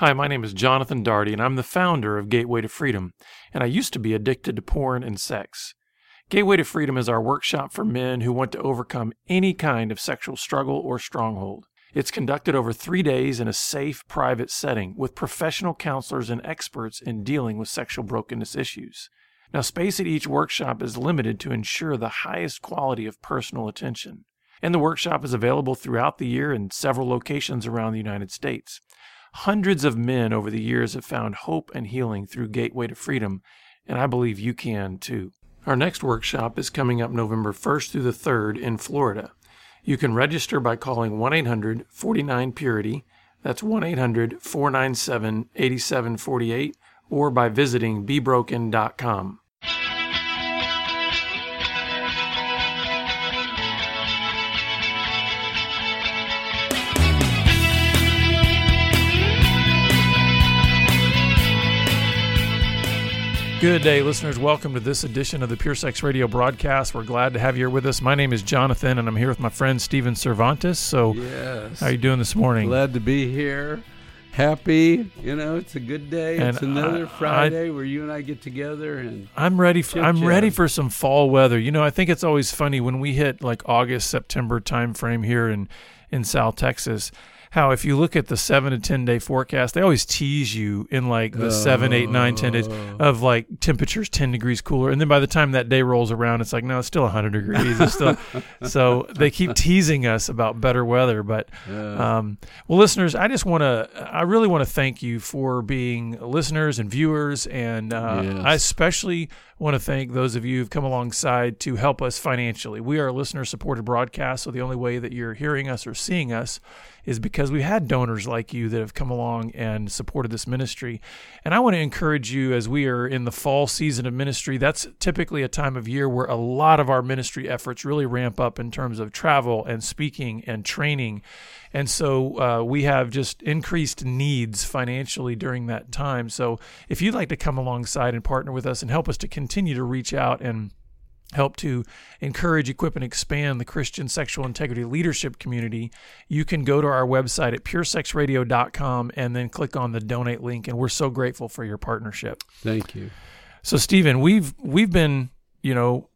Hi, my name is Jonathan Daugherty, and I'm the founder of Gateway to Freedom, and I used to be addicted to porn and sex. Gateway to Freedom is our workshop for men who want to overcome any kind of sexual struggle or stronghold. It's conducted over three days in a safe, private setting with professional counselors and experts in dealing with sexual brokenness issues. Now, space at each workshop is limited to ensure the highest quality of personal attention. And the workshop is available throughout the year in several locations around the United States. Hundreds of men over the years have found hope and healing through Gateway to Freedom, and I believe you can too. Our next workshop is coming up November 1st through the 3rd in Florida. You can register by calling 1 800 49 Purity, that's 1 800 497 8748, or by visiting bebroken.com. Good day, listeners. Welcome to this edition of the Pure Sex Radio broadcast. We're glad to have you here with us. My name is Jonathan, and I'm here with my friend Steven Cervantes. So, Yes. how are you doing this morning? Glad to be here. Happy. You know, it's a good day. And it's another I- Friday where you and I get together and I'm ready. For, I'm ready for some fall weather. You know, I think it's always funny when we hit like August, September time frame here in in South Texas. How if you look at the seven to ten day forecast, they always tease you in like the seven, eight, nine, ten days Oh. of like temperatures ten degrees cooler, and then by the time that day rolls around, it's like no, it's still hundred degrees. It's still so they keep teasing us about better weather, but Yeah. um, well, listeners, I just want to, I really want to thank you for being listeners and viewers. And uh, Yes. I especially want to thank those of you who've come alongside to help us financially. We are a listener supported broadcast. So the only way that you're hearing us or seeing us is because we had donors like you that have come along and supported this ministry. And I want to encourage you as we are in the fall season of ministry. That's typically a time of year where a lot of our ministry efforts really ramp up in terms of travel and speaking and training. And so uh, we have just increased needs financially during that time. So if you'd like to come alongside and partner with us and help us to continue to reach out and help to encourage, equip, and expand the Christian sexual integrity leadership community, you can go to our website at puresexradio.com and then click on the donate link. And we're so grateful for your partnership. Thank you. So, Stephen, we've we've been, you know,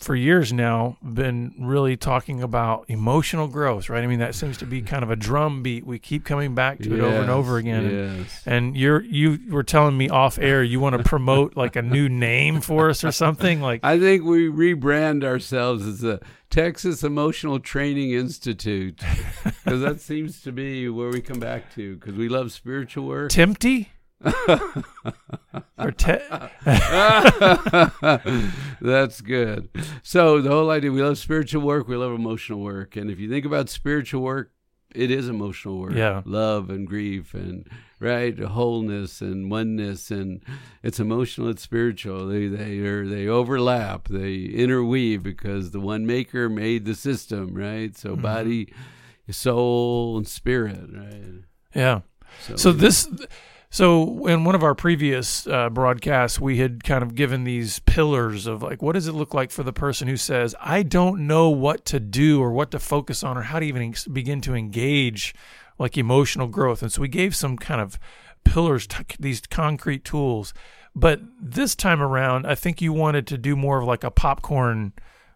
for years now, been really talking about emotional growth, right? I mean, that seems to be kind of a drum beat. We keep coming back to it over and over Yes, again. And, Yes. and you're you were telling me off air you want to promote like a new name for us or something like I think we rebrand ourselves as the Texas Emotional Training Institute because that seems to be where we come back to because we love spiritual work. Tempty or te- That's good. So the whole idea we love spiritual work, we love emotional work, and if you think about spiritual work, it is emotional work. Yeah. love and grief and right wholeness and oneness, and it's emotional, it's spiritual. They they are they overlap, they interweave because the one Maker made the system, right? So Mm-hmm. body, soul, and spirit, right? yeah so this so in one of our previous uh, broadcasts we had kind of given these pillars of like what does it look like for the person who says i don't know what to do or what to focus on or how to even begin to engage like emotional growth. And so we gave some kind of pillars t- these concrete tools. But this time around i think you wanted to do more of like a popcorn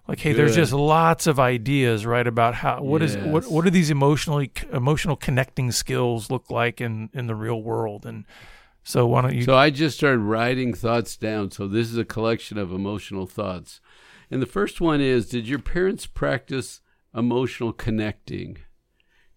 like hey there's just lots of ideas right about how what is what Yes. what do these emotionally emotional connecting skills look like in in the real world and so why don't you So I just started writing thoughts down. So this is a collection of emotional thoughts. And the first one is Did your parents practice emotional connecting?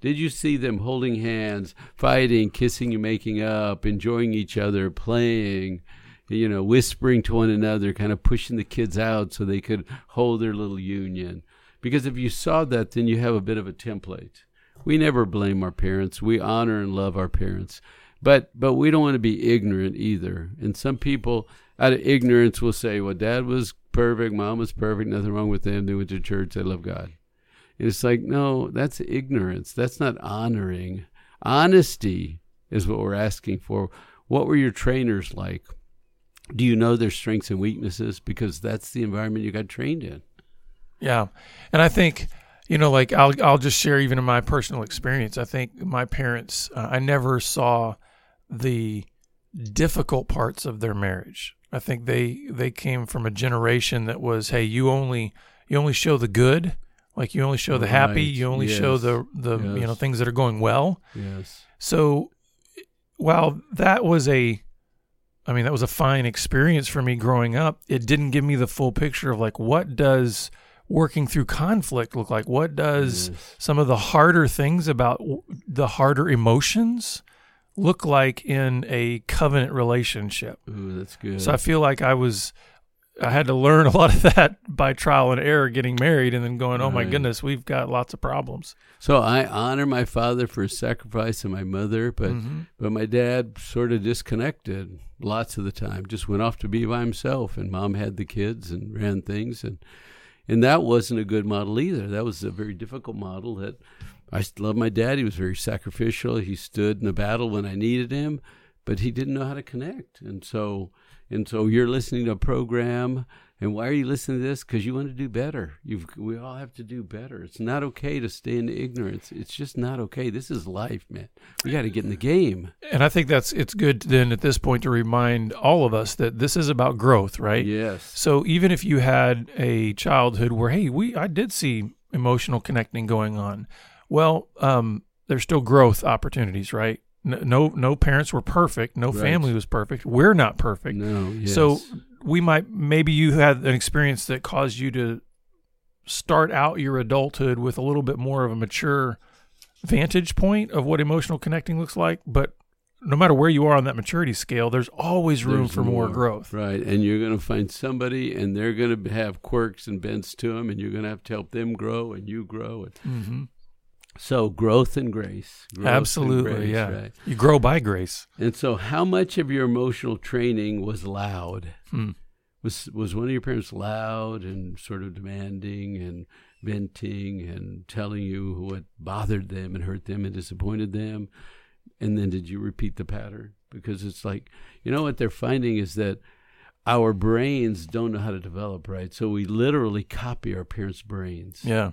Did you see them holding hands, fighting, kissing and making up, enjoying each other, playing, you know, whispering to one another, kind of pushing the kids out so they could hold their little union? Because if you saw that, then you have a bit of a template. We never blame our parents. We honor and love our parents. But but we don't want to be ignorant either. And some people out of ignorance will say, Well, dad was perfect, mom was perfect, nothing wrong with them. They went to church, they love God. And it's like, no, that's ignorance. That's not honoring. Honesty is what we're asking for. What were your trainers like? Do you know their strengths and weaknesses? Because that's the environment you got trained in. Yeah, and I think you know, like I'll I'll just share even in my personal experience. I think my parents, uh, I never saw the difficult parts of their marriage. I think they they came from a generation that was, hey, you only you only show the good, like you only show the happy, Right. you only show Yes. the the you know things that are going well. Yes. So while that was a I mean that was a fine experience for me growing up, it didn't give me the full picture of like what does working through conflict look like? What does Yes. some of the harder things about the harder emotions look like in a covenant relationship? Ooh, that's good. So I feel like I was I had to learn a lot of that by trial and error getting married and then going, "Oh my Right. goodness, we've got lots of problems." So I honor my father for his sacrifice and my mother, but Mhm. but my dad sort of disconnected lots of the time. Just went off to be by himself, and mom had the kids and ran things, and and that wasn't a good model either. That was a very difficult model. That I love my dad. He was very sacrificial. He stood in the battle when I needed him, but he didn't know how to connect, and so and so you're listening to a program. And why are you listening to this? Because you want to do better. You've, we all have to do better. It's not okay to stay in ignorance. It's just not okay. This is life, man. We got to get in the game. And I think that's it's good then at this point to remind all of us that this is about growth, right? Yes. So even if you had a childhood where hey, we I did see emotional connecting going on, well, um, there's still growth opportunities, right? No, no, parents were perfect. No Right. family was perfect. We're not perfect. No. Yes. So we might maybe you had an experience that caused you to start out your adulthood with a little bit more of a mature vantage point of what emotional connecting looks like, but no matter where you are on that maturity scale, there's always room There's for more, growth. Right. And you're going to find somebody, and they're going to have quirks and bents to them, and you're going to have to help them grow, and you grow. And hmm so growth and grace. Growth and Absolutely, grace, yeah. Right. You grow by grace. And so, how much of your emotional training was loud? Hmm. Was was one of your parents loud and sort of demanding and venting and telling you what bothered them and hurt them and disappointed them? And then did you repeat the pattern? Because it's like, you know what they're finding is that our brains don't know how to develop, right? So we literally copy our parents' brains. Yeah.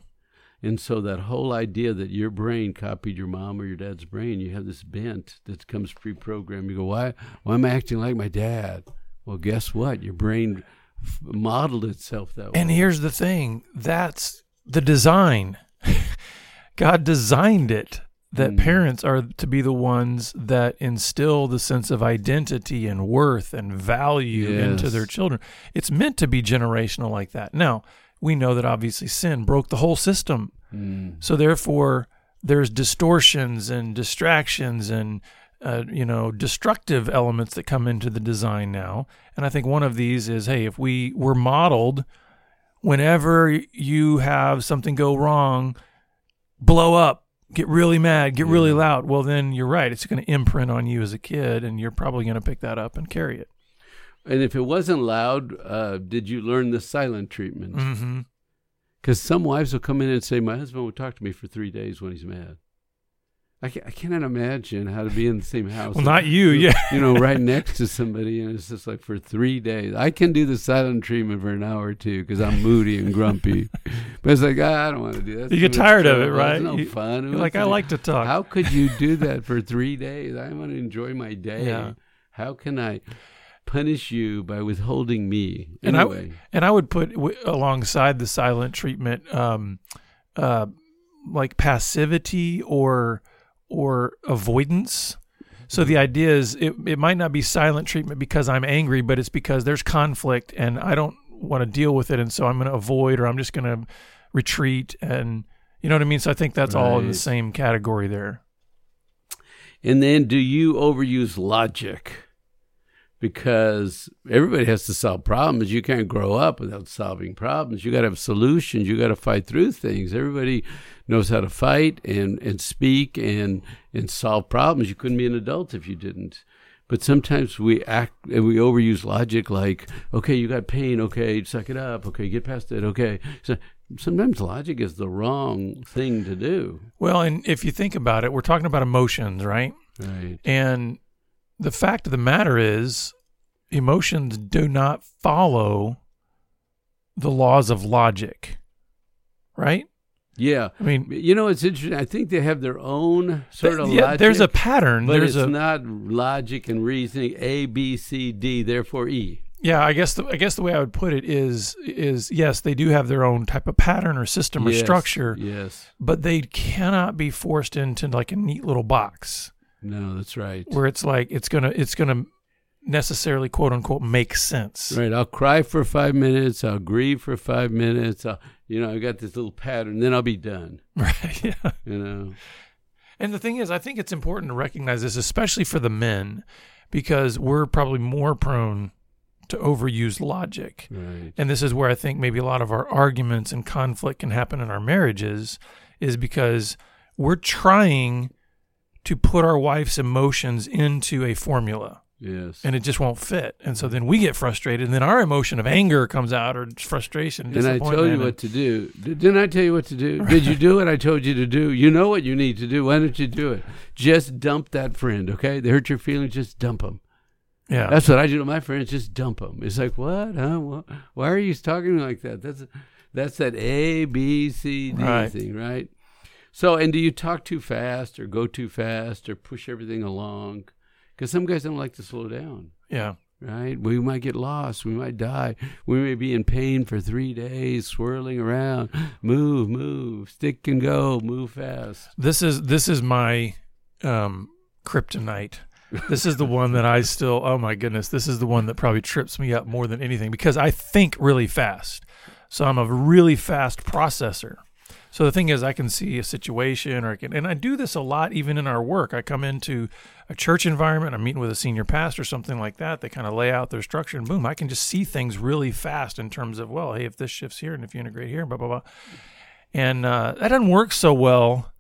And so that whole idea that your brain copied your mom or your dad's brain, you have this bent that comes pre-programmed. You go, why? Why am I acting like my dad? Well, guess what? Your brain f- modeled itself that way. And here's the thing that's the design. God designed it that Mm. parents are to be the ones that instill the sense of identity and worth and value into their children. It's meant to be generational like that. Now, we know that obviously sin broke the whole system. Mm. So therefore, there's distortions and distractions and uh, you know destructive elements that come into the design now. And I think one of these is, hey, if we were modeled, whenever you have something go wrong, blow up, get really mad, get really loud. Well, then you're right; it's going to imprint on you as a kid, and you're probably going to pick that up and carry it. And if it wasn't loud, uh, did you learn the silent treatment? Mm-hmm. Because some wives will come in and say, "My husband will talk to me for three days when he's mad." I, I cannot imagine how to be in the same house. Well, not you, yeah. you know, right next to somebody, and it's just like for three days. I can do the silent treatment for an hour or two because I'm moody and grumpy. but it's like ah, I don't want to do that. You get tired of it, right? It's no You- fun. Like, I like to talk. How could you do that for three days? I want to enjoy my day. Yeah. How can I punish you by withholding me? And I- And I would put w- alongside the silent treatment, um, uh, like passivity or or avoidance. So the idea is it, it might not be silent treatment because I'm angry, but it's because there's conflict and I don't want to deal with it, and so I'm going to avoid or I'm just going to retreat, and you know what I mean. So I think that's all in the same category there. And then do you overuse logic? Because everybody has to solve problems. You can't grow up without solving problems. You got to have solutions. You got to fight through things. Everybody knows how to fight and, and speak and, and solve problems. You couldn't be an adult if you didn't. But sometimes we act and we overuse logic like, okay, you got pain. Okay, suck it up. Okay, get past it. Okay. So sometimes logic is the wrong thing to do. Well, and if you think about it, we're talking about emotions, right? Right. And the fact of the matter is, emotions do not follow the laws of logic, right? Yeah. I mean, You know, it's interesting. I think they have their own sort of yeah, logic. there's a pattern. but there's it's a not logic and reasoning. A, B, C, D, therefore E. yeah. I guess the I guess the way I would put it is is yes, they do have their own type of pattern or system or structure, Yes. but they cannot be forced into like a neat little box No, that's right. where it's like it's gonna it's gonna necessarily quote unquote make sense. Right. I'll cry for five minutes. I'll grieve for five minutes. I'll, you know, I've got this little pattern. Then I'll be done. Right. Yeah. You know. And the thing is, I think it's important to recognize this, especially for the men, because we're probably more prone to overuse logic. Right. And this is where I think maybe a lot of our arguments and conflict can happen in our marriages, is because we're trying to put our wife's emotions into a formula Yes. and it just won't fit. And so then we get frustrated, and then our emotion of anger comes out or frustration. and I told you what to do. Did- Didn't I tell you what to do? Did you do what I told you to do? You know what you need to do. Why don't you do it? Just dump that friend, okay? They hurt your feelings. Just dump them. yeah. That's what I do to my friends. Just dump them. It's like what? Huh? Why are you talking like that? That's that's that A B C D Right. thing, right? So, and do you talk too fast or go too fast or push everything along? Because some guys don't like to slow down, yeah. right? We might get lost. We might die. We may be in pain for three days, swirling around. Move, move, stick and go, move fast. This is this is my um, kryptonite. This is the one that I still. Oh my goodness, this is the one that probably trips me up more than anything because I think really fast. So I'm a really fast processor. So the thing is, I can see a situation, or I can, and I do this a lot even in our work. I come into a church environment, I'm meeting with a senior pastor, something like that. They kind of lay out their structure, and boom, I can just see things really fast in terms of, well, hey, if this shifts here, and if you integrate here, blah blah blah. And uh, that doesn't work so well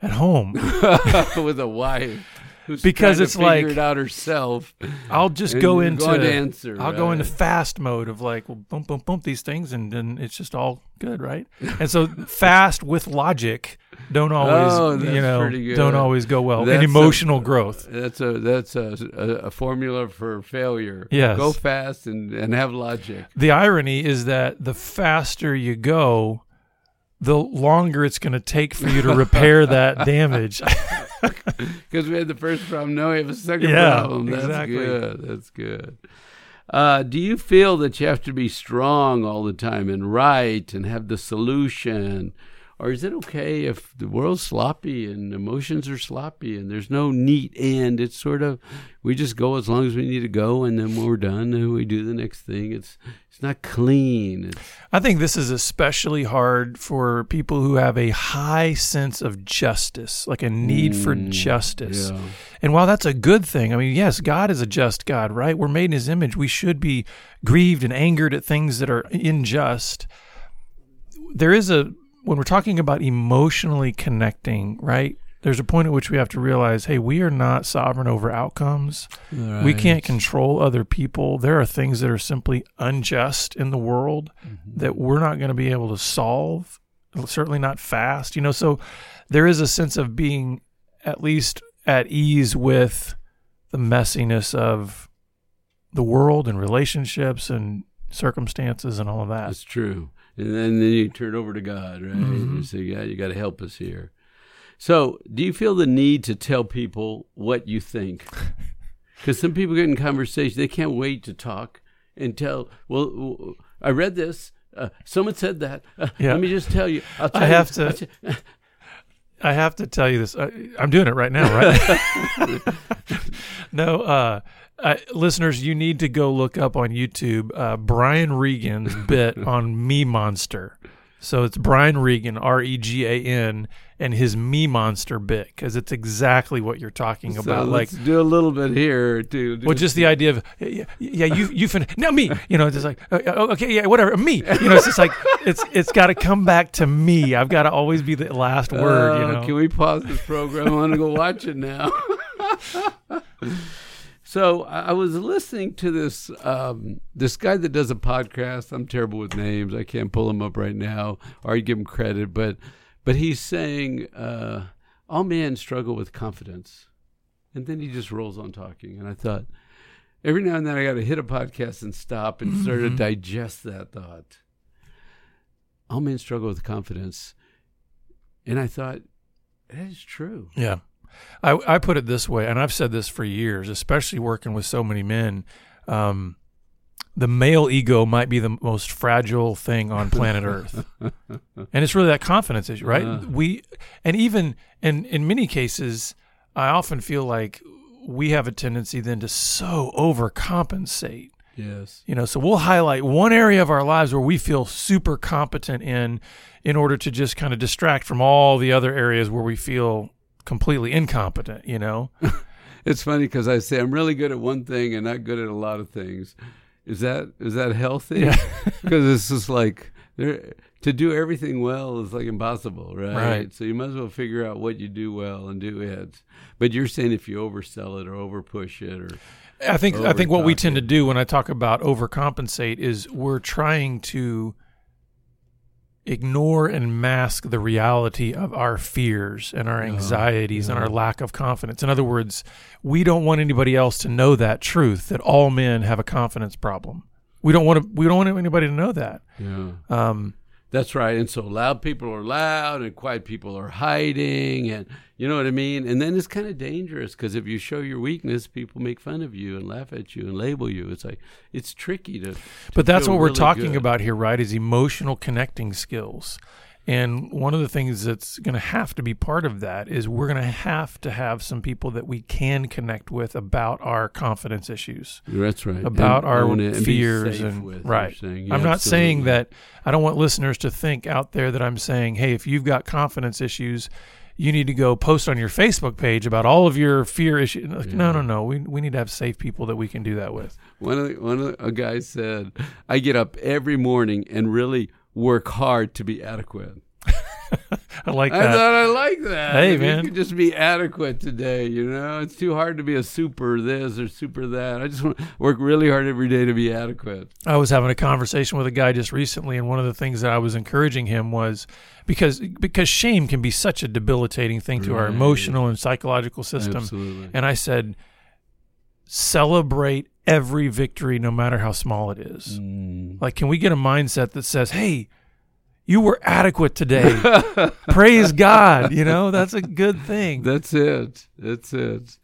at home. With a wife. Who's Because it's like- it out herself. I'll just go into answer, I'll go into fast mode of like well boom boom boom these things and then it's just all good right and so fast with logic don't oh, always Oh, you know don't always go well That's and a- emotional uh, growth That's a that's a, a, a formula for failure. Yes. Go fast and, and have logic. the irony is that the faster you go the longer it's going to take for you to repair that damage Because we had the first problem, no, we have a second Yeah, problem. That's exactly. good. That's good. Uh, do you feel that you have to be strong all the time and right and have the solution? Or is it okay if the world's sloppy and emotions are sloppy and there's no neat end? It's sort of we just go as long as we need to go, and then when we're done, then we do the next thing. It's it's not clean. It's, I think this is especially hard for people who have a high sense of justice, like a need for Mm, justice. yeah. And while that's a good thing, I mean, yes, God is a just God, right? We're made in his image. We should be grieved and angered at things that are unjust. There is a, when we're talking about emotionally connecting, right? There's a point at which we have to realize, hey, we are not sovereign over outcomes. We can't control other people. There are things that are simply unjust in the world Mm-hmm. that we're not going to be able to solve, certainly not fast. You know, so there is a sense of being at least at ease with the messiness of the world and relationships and circumstances and all of that. That's true. And then, then you turn over to God, right? Mhm. You say, God, you got to help us here. So, do you feel the need to tell people what you think? Because some people get in conversation, they can't wait to talk and tell. Well, I read this. Uh, someone said that. Uh, Yeah. Let me just tell you. I'll tell I you- have to- I'll t- I have to tell you this. I, I'm doing it right now, right? no, uh, uh, listeners, you need to go look up on YouTube uh, Brian Regan's bit on Me Monster. So it's Brian Regan, R E G A N, and his Me Monster bit because it's exactly what you're talking so about. Like, do a little bit here too. well, just the idea of yeah, yeah you you fin now me, you know, just like uh, uh, okay, yeah, whatever, me, you know, it's just like it's it's got to come back to me. I've got to always be the last word, you Uh, know. Can we pause this program? I want to go watch it now. so I was listening to this um, this guy that does a podcast. I'm terrible with names. I can't pull him up right now, or I give him credit. But but he's saying uh, all men struggle with confidence, and then he just rolls on talking. And I thought every now and then I got to hit a podcast and stop and sort Mhm. of digest that thought. All men struggle with confidence And I thought, that is true. Yeah. I, I put it this way, and I've said this for years, especially working with so many men. Um, the male ego might be the most fragile thing on planet Earth, and it's really that confidence issue, right? Uh. we, and even in in many cases, I often feel like we have a tendency then to so overcompensate. Yes. You know, so we'll highlight one area of our lives where we feel super competent in, in order to just kind of distract from all the other areas where we feel completely incompetent. You know, It's funny because I say I'm really good at one thing and not good at a lot of things. Is that is that healthy? Yeah. Because it's just like there, to do everything well is like impossible, right? Right. So you might as well figure out what you do well and do it. But you're saying if you oversell it or overpush it or I think I think what we tend to do when I talk about overcompensate is we're trying to ignore and mask the reality of our fears and our anxieties and yeah. our lack of confidence. In other words, we don't want anybody else to know that truth that all men have a confidence problem. We don't want to. We don't want anybody to know that. yeah. Um, That's right. And so loud people are loud and quiet people are hiding. And you know what I mean? And then it's kind of dangerous because if you show your weakness, people make fun of you and laugh at you and label you. It's like, it's tricky to. to But that's what we're really talking good. about here, right? Is emotional connecting skills. And one of the things that's going to have to be part of that is we're going to have to have some people that we can connect with about our confidence issues, That's right. about And our own it and fears, and with, right. you're. I'm Yeah, not saying that. I don't want listeners to think out there that I'm saying, hey, if you've got confidence issues, you need to go post on your Facebook page about all of your fear issues. Like, No, no, no. We we need to have safe people that we can do that with. One of the, one of the, a guy said, "I get up every morning and really work hard to be adequate." I like that. I thought I like that. Hey, If man. you could just be adequate today. You know, it's too hard to be a super this or super that. I just want to work really hard every day to be adequate. I was having a conversation with a guy just recently, and one of the things that I was encouraging him was because because shame can be such a debilitating thing to our emotional and psychological system. Absolutely. And I said, celebrate every victory, no matter how small it is. Mm. Like, can we get a mindset that says, "Hey, you were adequate today. Praise God." You know, that's a good thing. That's it. That's it.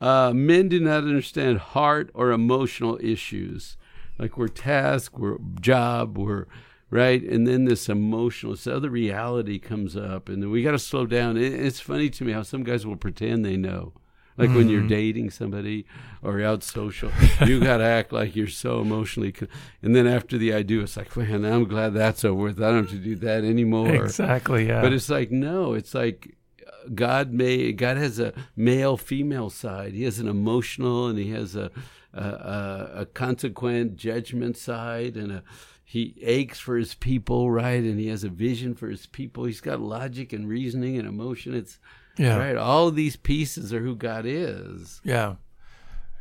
Uh, men do not understand heart or emotional issues. Like we're task, we're job, we're right, and then this emotional, this other reality comes up, and we got to slow down. It, it's funny to me how some guys will pretend they know. Like when you're dating somebody or out social, you got to act like you're so emotionally. Con- and then after the I do, it's like, man, I'm glad that's over with. I don't have to do that anymore. exactly. Yeah. But it's like no, it's like uh, God may God has a male female side. He has an emotional and he has a a, a, a consequent judgment side and a he aches for his people, right? And he has a vision for his people. He's got logic and reasoning and emotion. It's yeah. right. All these pieces are who God is. Yeah.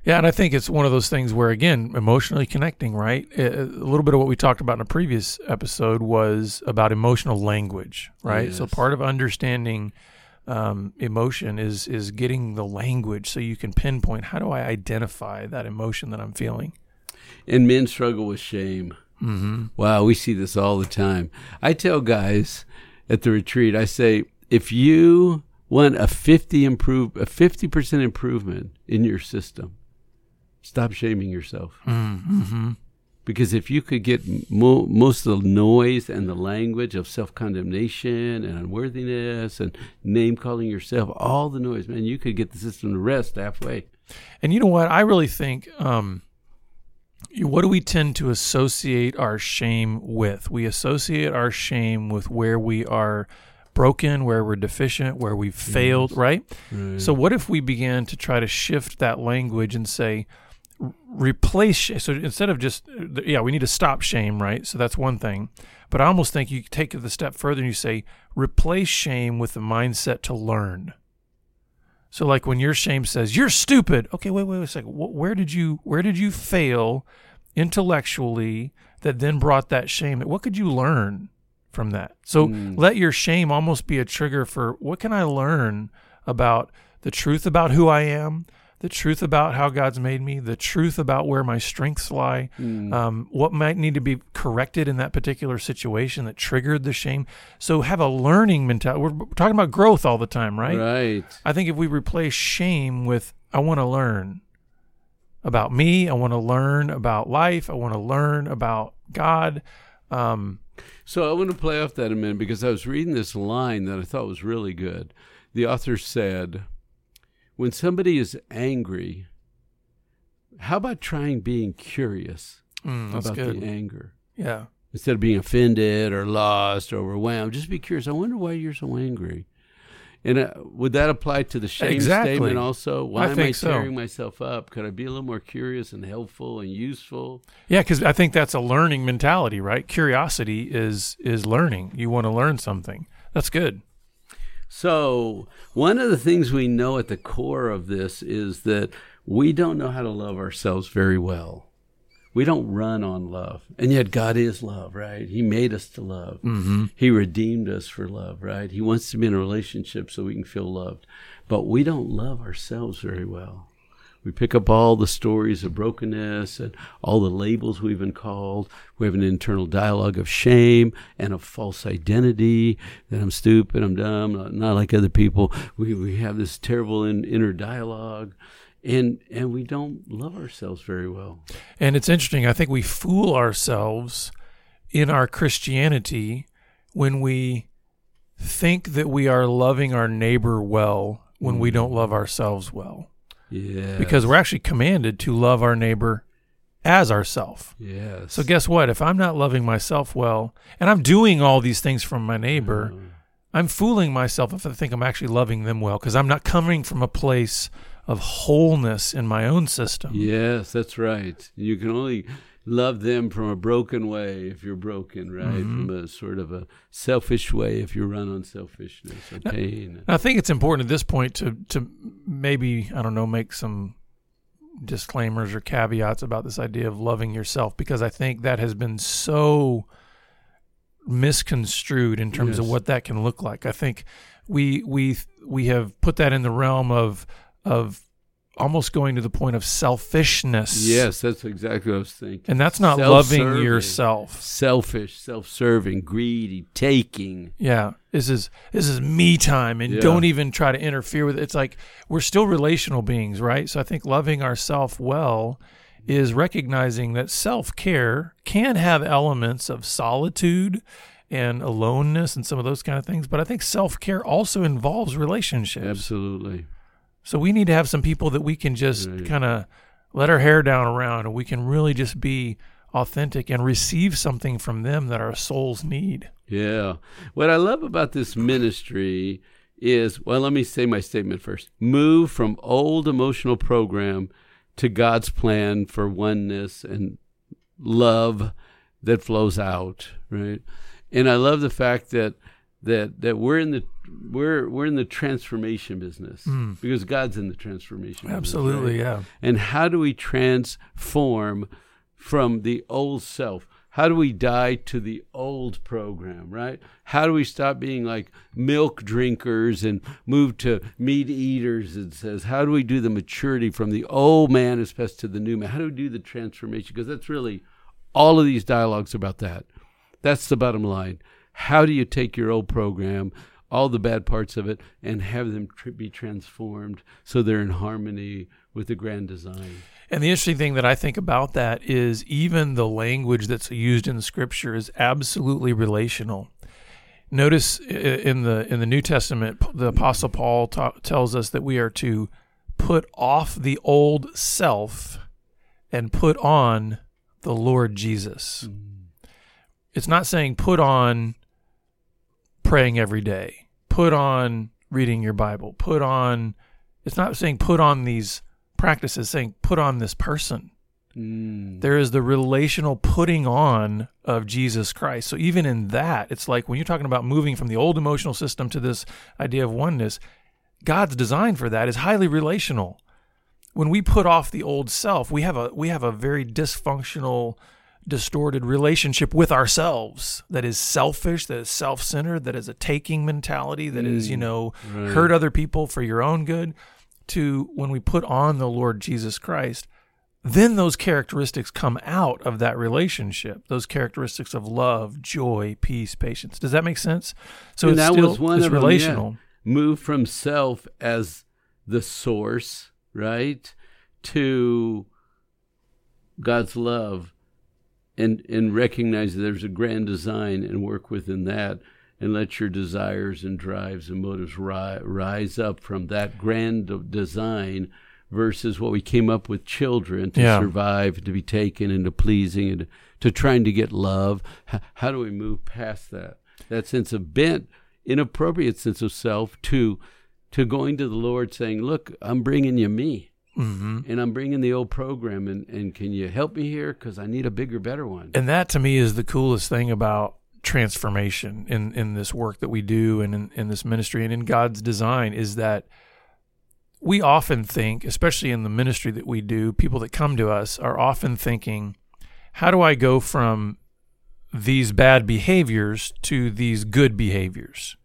Yeah, and I think it's one of those things where, again, emotionally connecting, right? A little bit of what we talked about in a previous episode was about emotional language, right? So part of understanding um, emotion is is getting the language so you can pinpoint how do I identify that emotion that I'm feeling. And men struggle with shame. Mm-hmm. Wow, we see this all the time. I tell guys at the retreat, I say, if you want a fifty improve a fifty percent improvement in your system, stop shaming yourself. Mm-hmm. Because if you could get mo- most of the noise and the language of self condemnation and unworthiness and name calling yourself, all the noise, man, you could get the system to rest halfway. And you know what? I really think, um, what do we tend to associate our shame with? We associate our shame with where we are broken, where we're deficient, where we've failed, right? Right. So, mm. what if we began to try to shift that language and say, replace so instead of just uh, yeah we need to stop shame right? So that's one thing. But i almost think you take it the step further and you say replace shame with the mindset to learn. So like when your shame says you're stupid okay wait wait, wait a second. Where did you where did you fail intellectually that then brought that shame? What could you learn from that so Mm. let your shame almost be a trigger for what can i learn about the truth about who i am the truth about how God's made me, the truth about where my strengths lie, Mm. um, what might need to be corrected in that particular situation that triggered the shame. So have a learning mentality. We're talking about growth all the time, right? Right. I think if we replace shame with I want to learn about me, I want to learn about life, I want to learn about God. Um, So I want to play off that a minute because I was reading this line that I thought was really good. The author said, "When somebody is angry, how about trying being curious mm, about good. the anger Yeah. instead of being offended or lost or overwhelmed? Just be curious. I wonder why you're so angry." And uh, would that apply to the shame Exactly. statement also? Why I am I think so. tearing myself up? Could I be a little more curious and helpful and useful? Yeah, because I think that's a learning mentality, right? Curiosity is is learning. You want to learn something. That's good. So, one of the things we know at the core of this is that we don't know how to love ourselves very well. We don't run on love. And yet, God is love, right? He made us to love. Mm-hmm. He redeemed us for love, right? He wants to be in a relationship so we can feel loved. But we don't love ourselves very well. We pick up all the stories of brokenness and all the labels we've been called. We have an internal dialogue of shame and of false identity that I'm stupid, I'm dumb, not, not like other people. We, we have this terrible in, inner dialogue. And, and we don't love ourselves very well. And it's interesting. I think we fool ourselves in our Christianity when we think that we are loving our neighbor well when we don't love ourselves well. Yeah. Because we're actually commanded to love our neighbor as ourself. Yes. So guess what? If I'm not loving myself well and I'm doing all these things from my neighbor, Uh, I'm fooling myself if I think I'm actually loving them well because I'm not coming from a place of wholeness in my own system. Yes, that's right. You can only love them from a broken way if you're broken, right? Mm-hmm. From a sort of a selfish way if you run on selfishness or pain. I think it's important at this point to to maybe I don't know make some disclaimers or caveats about this idea of loving yourself because I think that has been so misconstrued in terms of what that can look like. I think we we we have put that in the realm of of almost going to the point of selfishness. Yes, that's exactly what I was thinking. And that's not loving yourself. Selfish, self-serving, greedy, taking. Yeah, this is this is me time, and Yeah. don't even try to interfere with it. It's like we're still relational beings, right? So I think loving ourself well is recognizing that self care can have elements of solitude and aloneness and some of those kind of things, but I think self care also involves relationships. Absolutely. So we need to have some people that we can just mm. Right. kind of let our hair down around, and we can really just be authentic and receive something from them that our souls need. Yeah. What I love about this ministry is, well, let me say my statement first. Move from old emotional program to God's plan for oneness and love that flows out, right? And I love the fact that that that we're in the we're we're in the transformation business hmm. because God's in the transformation. business, Absolutely, right? yeah. And how do we transform from the old self? How do we die to the old program, right? How do we stop being like milk drinkers and move to meat eaters? It says, how do we do the maturity from the old man as best to the new man? How do we do the transformation? Because that's really all of these dialogues about that. That's the bottom line. How do you take your old program, all the bad parts of it, and have them tr- be transformed so they're in harmony with the grand design? And the interesting thing that I think about that is even the language that's used in Scripture is absolutely relational. Notice in the in the New Testament, the Apostle Paul ta- tells us that we are to put off the old self and put on the Lord Jesus. Mm. It's not saying put on praying every day, put on reading your Bible, put on. It's not saying put on these practices, saying put on this person. Mm. There is the relational putting on of Jesus Christ. So even in that, it's like when you're talking about moving from the old emotional system to this idea of oneness, God's design for that is highly relational. When we put off the old self, we have a we have a very dysfunctional, distorted relationship with ourselves that is selfish, that is self-centered, that is a taking mentality, that is, you mm, know, right. hurt other people for your own good. to when we put on the Lord Jesus Christ, then those characteristics come out of that relationship. Those characteristics of love, joy, peace, patience. Does that make sense? So and it's that still was one it's of them, yeah. relational. Move from self as the source, right, to God's love, and and recognize that there's a grand design and work within that, and let your desires and drives and motives ri- rise up from that grand design versus what we came up with children to Yeah. survive, to be taken, and to pleasing, and to, trying to get love. H- how do we move past that? That sense of bent, inappropriate sense of self to to going to the Lord, saying, "Look, I'm bringing you me, hmm and I'm bringing the old program, and and can you help me here? Because I need a bigger, better one." And that to me is the coolest thing about transformation in, in this work that we do and in, in this ministry and in God's design is that we often think, especially in the ministry that we do, people that come to us are often thinking, how do I go from these bad behaviors to these good behaviors?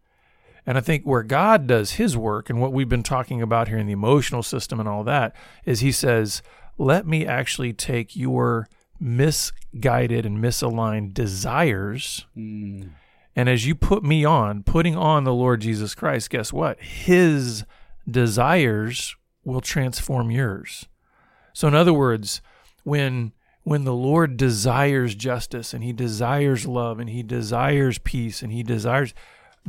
And I think where God does his work and what we've been talking about here in the emotional system and all that is he says, let me actually take your misguided and misaligned desires. Mm. And as you put me on, putting on the Lord Jesus Christ, guess what? His desires will transform yours. So in other words, when when the Lord desires justice and he desires love and he desires peace and he desires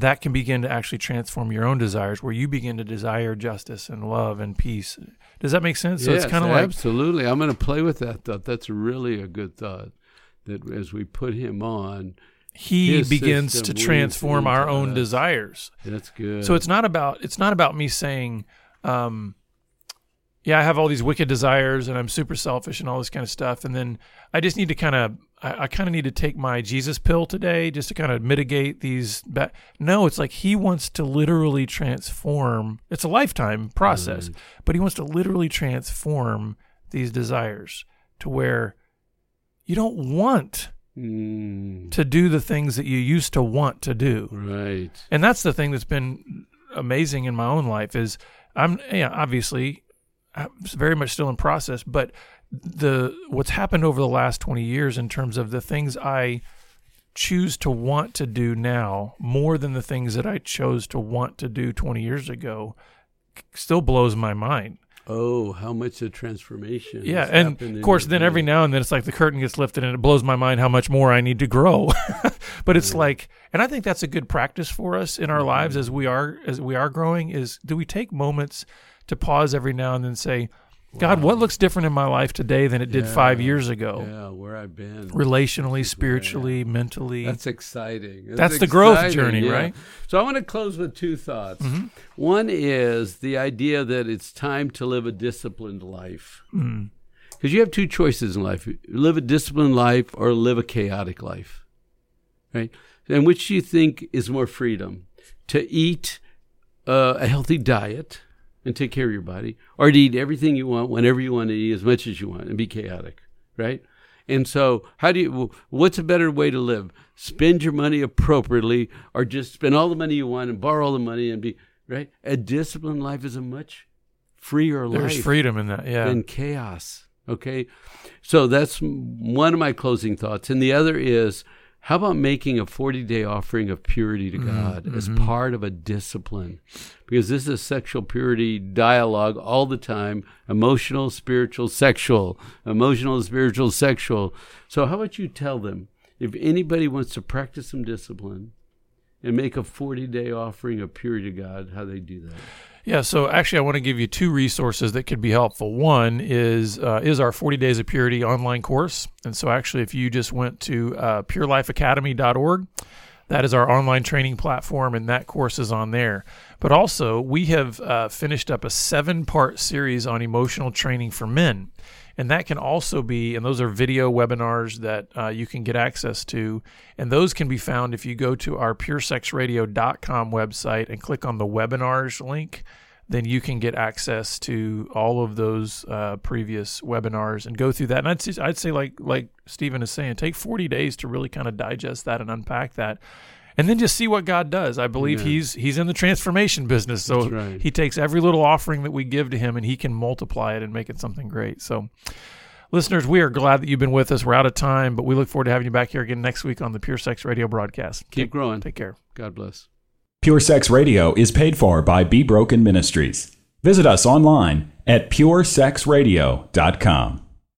that can begin to actually transform your own desires where you begin to desire justice and love and peace. Does that make sense? So yes, it's kind of like absolutely. I'm going to play with that thought. That's really a good thought. That as we put him on, he begins to transform our own us. desires. that's good. So it's not about it's not about me saying, um, yeah, I have all these wicked desires and I'm super selfish and all this kind of stuff, and then I just need to kind of I, I kind of need to take my Jesus pill today just to kind of mitigate these. Ba- no, it's like he wants to literally transform. It's a lifetime process, Right. but he wants to literally transform these desires to where you don't want Mm, to do the things that you used to want to do right. and that's the thing that's been amazing in my own life is I'm yeah obviously I'm very much still in process, but the what's happened over the last 20 years in terms of the things I choose to want to do now more than the things that I chose to want to do 20 years ago still blows my mind. Oh, how much a transformation! Yeah, and of course, then every now and then it's like the curtain gets lifted and it blows my mind how much more I need to grow. but it's like, and I think that's a good practice for us in our lives Mm-hmm. as we are as we are growing. Is do we take moments to pause every now and then say, God, what looks different in my life today than it did five years ago? Yeah, where I've been. Relationally, spiritually, mentally. That's exciting. That's the growth journey, yeah. right? So I want to close with two thoughts. Mm-hmm. One is the idea that it's time to live a disciplined life. Mm. Because you have two choices in life live a disciplined life or live a chaotic life. Right? And which do you think is more freedom? To eat uh, a healthy diet and take care of your body, or to eat everything you want, whenever you want to eat, as much as you want, and be chaotic, right? And so, how do you? What's a better way to live? Spend your money appropriately, or just spend all the money you want and borrow all the money and be right? A disciplined life is a much freer There's life freedom in that. Yeah. than chaos. Okay, so that's one of my closing thoughts, and the other is. How about making a 40 day offering of purity to mm-hmm, God as mm-hmm. part of a discipline? Because this is a sexual purity dialogue all the time emotional, spiritual, sexual, emotional, spiritual, sexual. So, how about you tell them if anybody wants to practice some discipline and make a 40 day offering of purity to God, how they do that? Yeah, so actually, I want to give you two resources that could be helpful. One is uh, is our 40 Days of Purity online course, and so actually, if you just went to uh, purelifeacademy.org, that is our online training platform, and that course is on there. But also, we have uh, finished up a seven part series on emotional training for men. And that can also be, and those are video webinars that uh, you can get access to. And those can be found if you go to our puresexradio.com website and click on the webinars link. Then you can get access to all of those uh, previous webinars and go through that. And I'd say, I'd say, like like Stephen is saying, take 40 days to really kind of digest that and unpack that. And then just see what God does. I believe Yeah. he's he's in the transformation business. So right. he takes every little offering that we give to him and he can multiply it and make it something great. So listeners, we are glad that you've been with us. We're out of time, but we look forward to having you back here again next week on the Pure Sex Radio broadcast. Keep Take, growing. take care. God bless. Pure Sex Radio is paid for by Be Broken Ministries. Visit us online at puresexradio.com.